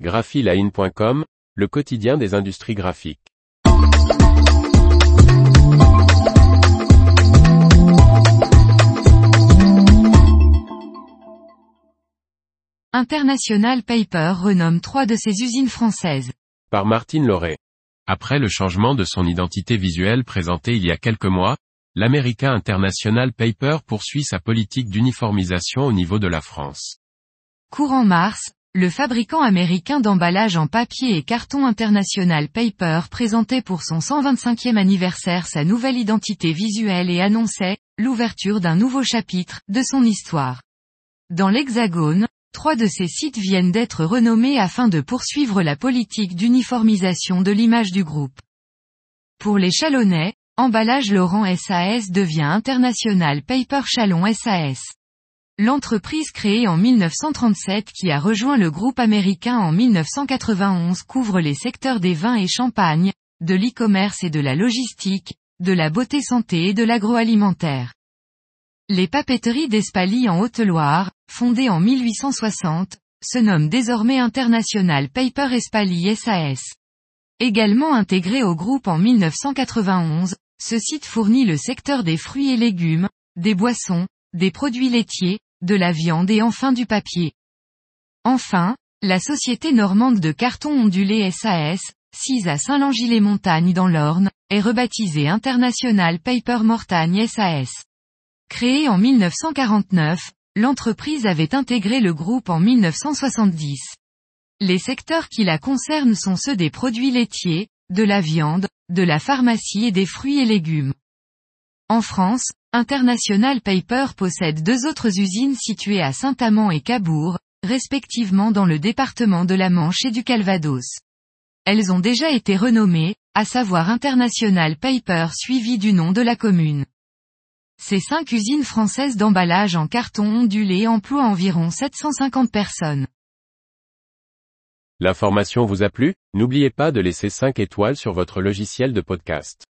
graphiline.com, le quotidien des industries graphiques. International Paper renomme trois de ses usines françaises. Par Martine Lauré. Après le changement de son identité visuelle présentée il y a quelques mois, l'America International Paper poursuit sa politique d'uniformisation au niveau de la France. Courant mars, le fabricant américain d'emballage en papier et carton International Paper présentait pour son 125e anniversaire sa nouvelle identité visuelle et annonçait l'ouverture d'un nouveau chapitre de son histoire. Dans l'Hexagone, trois de ces sites viennent d'être renommés afin de poursuivre la politique d'uniformisation de l'image du groupe. Pour les Chalonnais, Emballage Laurent SAS devient International Paper Chalon SAS. L'entreprise créée en 1937 qui a rejoint le groupe américain en 1991 couvre les secteurs des vins et champagnes, de l'e-commerce et de la logistique, de la beauté santé et de l'agroalimentaire. Les papeteries d'Espalie en Haute-Loire, fondées en 1860, se nomment désormais International Paper Espalie SAS. Également intégré au groupe en 1991, ce site fournit le secteur des fruits et légumes, des boissons, des produits laitiers, de la viande et enfin du papier. Enfin, la société normande de carton ondulé SAS, sise à Saint-Langis-les-Montagnes dans l'Orne, est rebaptisée International Paper Mortagne SAS. Créée en 1949, l'entreprise avait intégré le groupe en 1970. Les secteurs qui la concernent sont ceux des produits laitiers, de la viande, de la pharmacie et des fruits et légumes. En France, International Paper possède deux autres usines situées à Saint-Amand et Cabourg, respectivement dans le département de la Manche et du Calvados. Elles ont déjà été renommées, à savoir International Paper suivi du nom de la commune. Ces cinq usines françaises d'emballage en carton ondulé emploient environ 750 personnes. L'information vous a plu? N'oubliez pas de laisser 5 étoiles sur votre logiciel de podcast.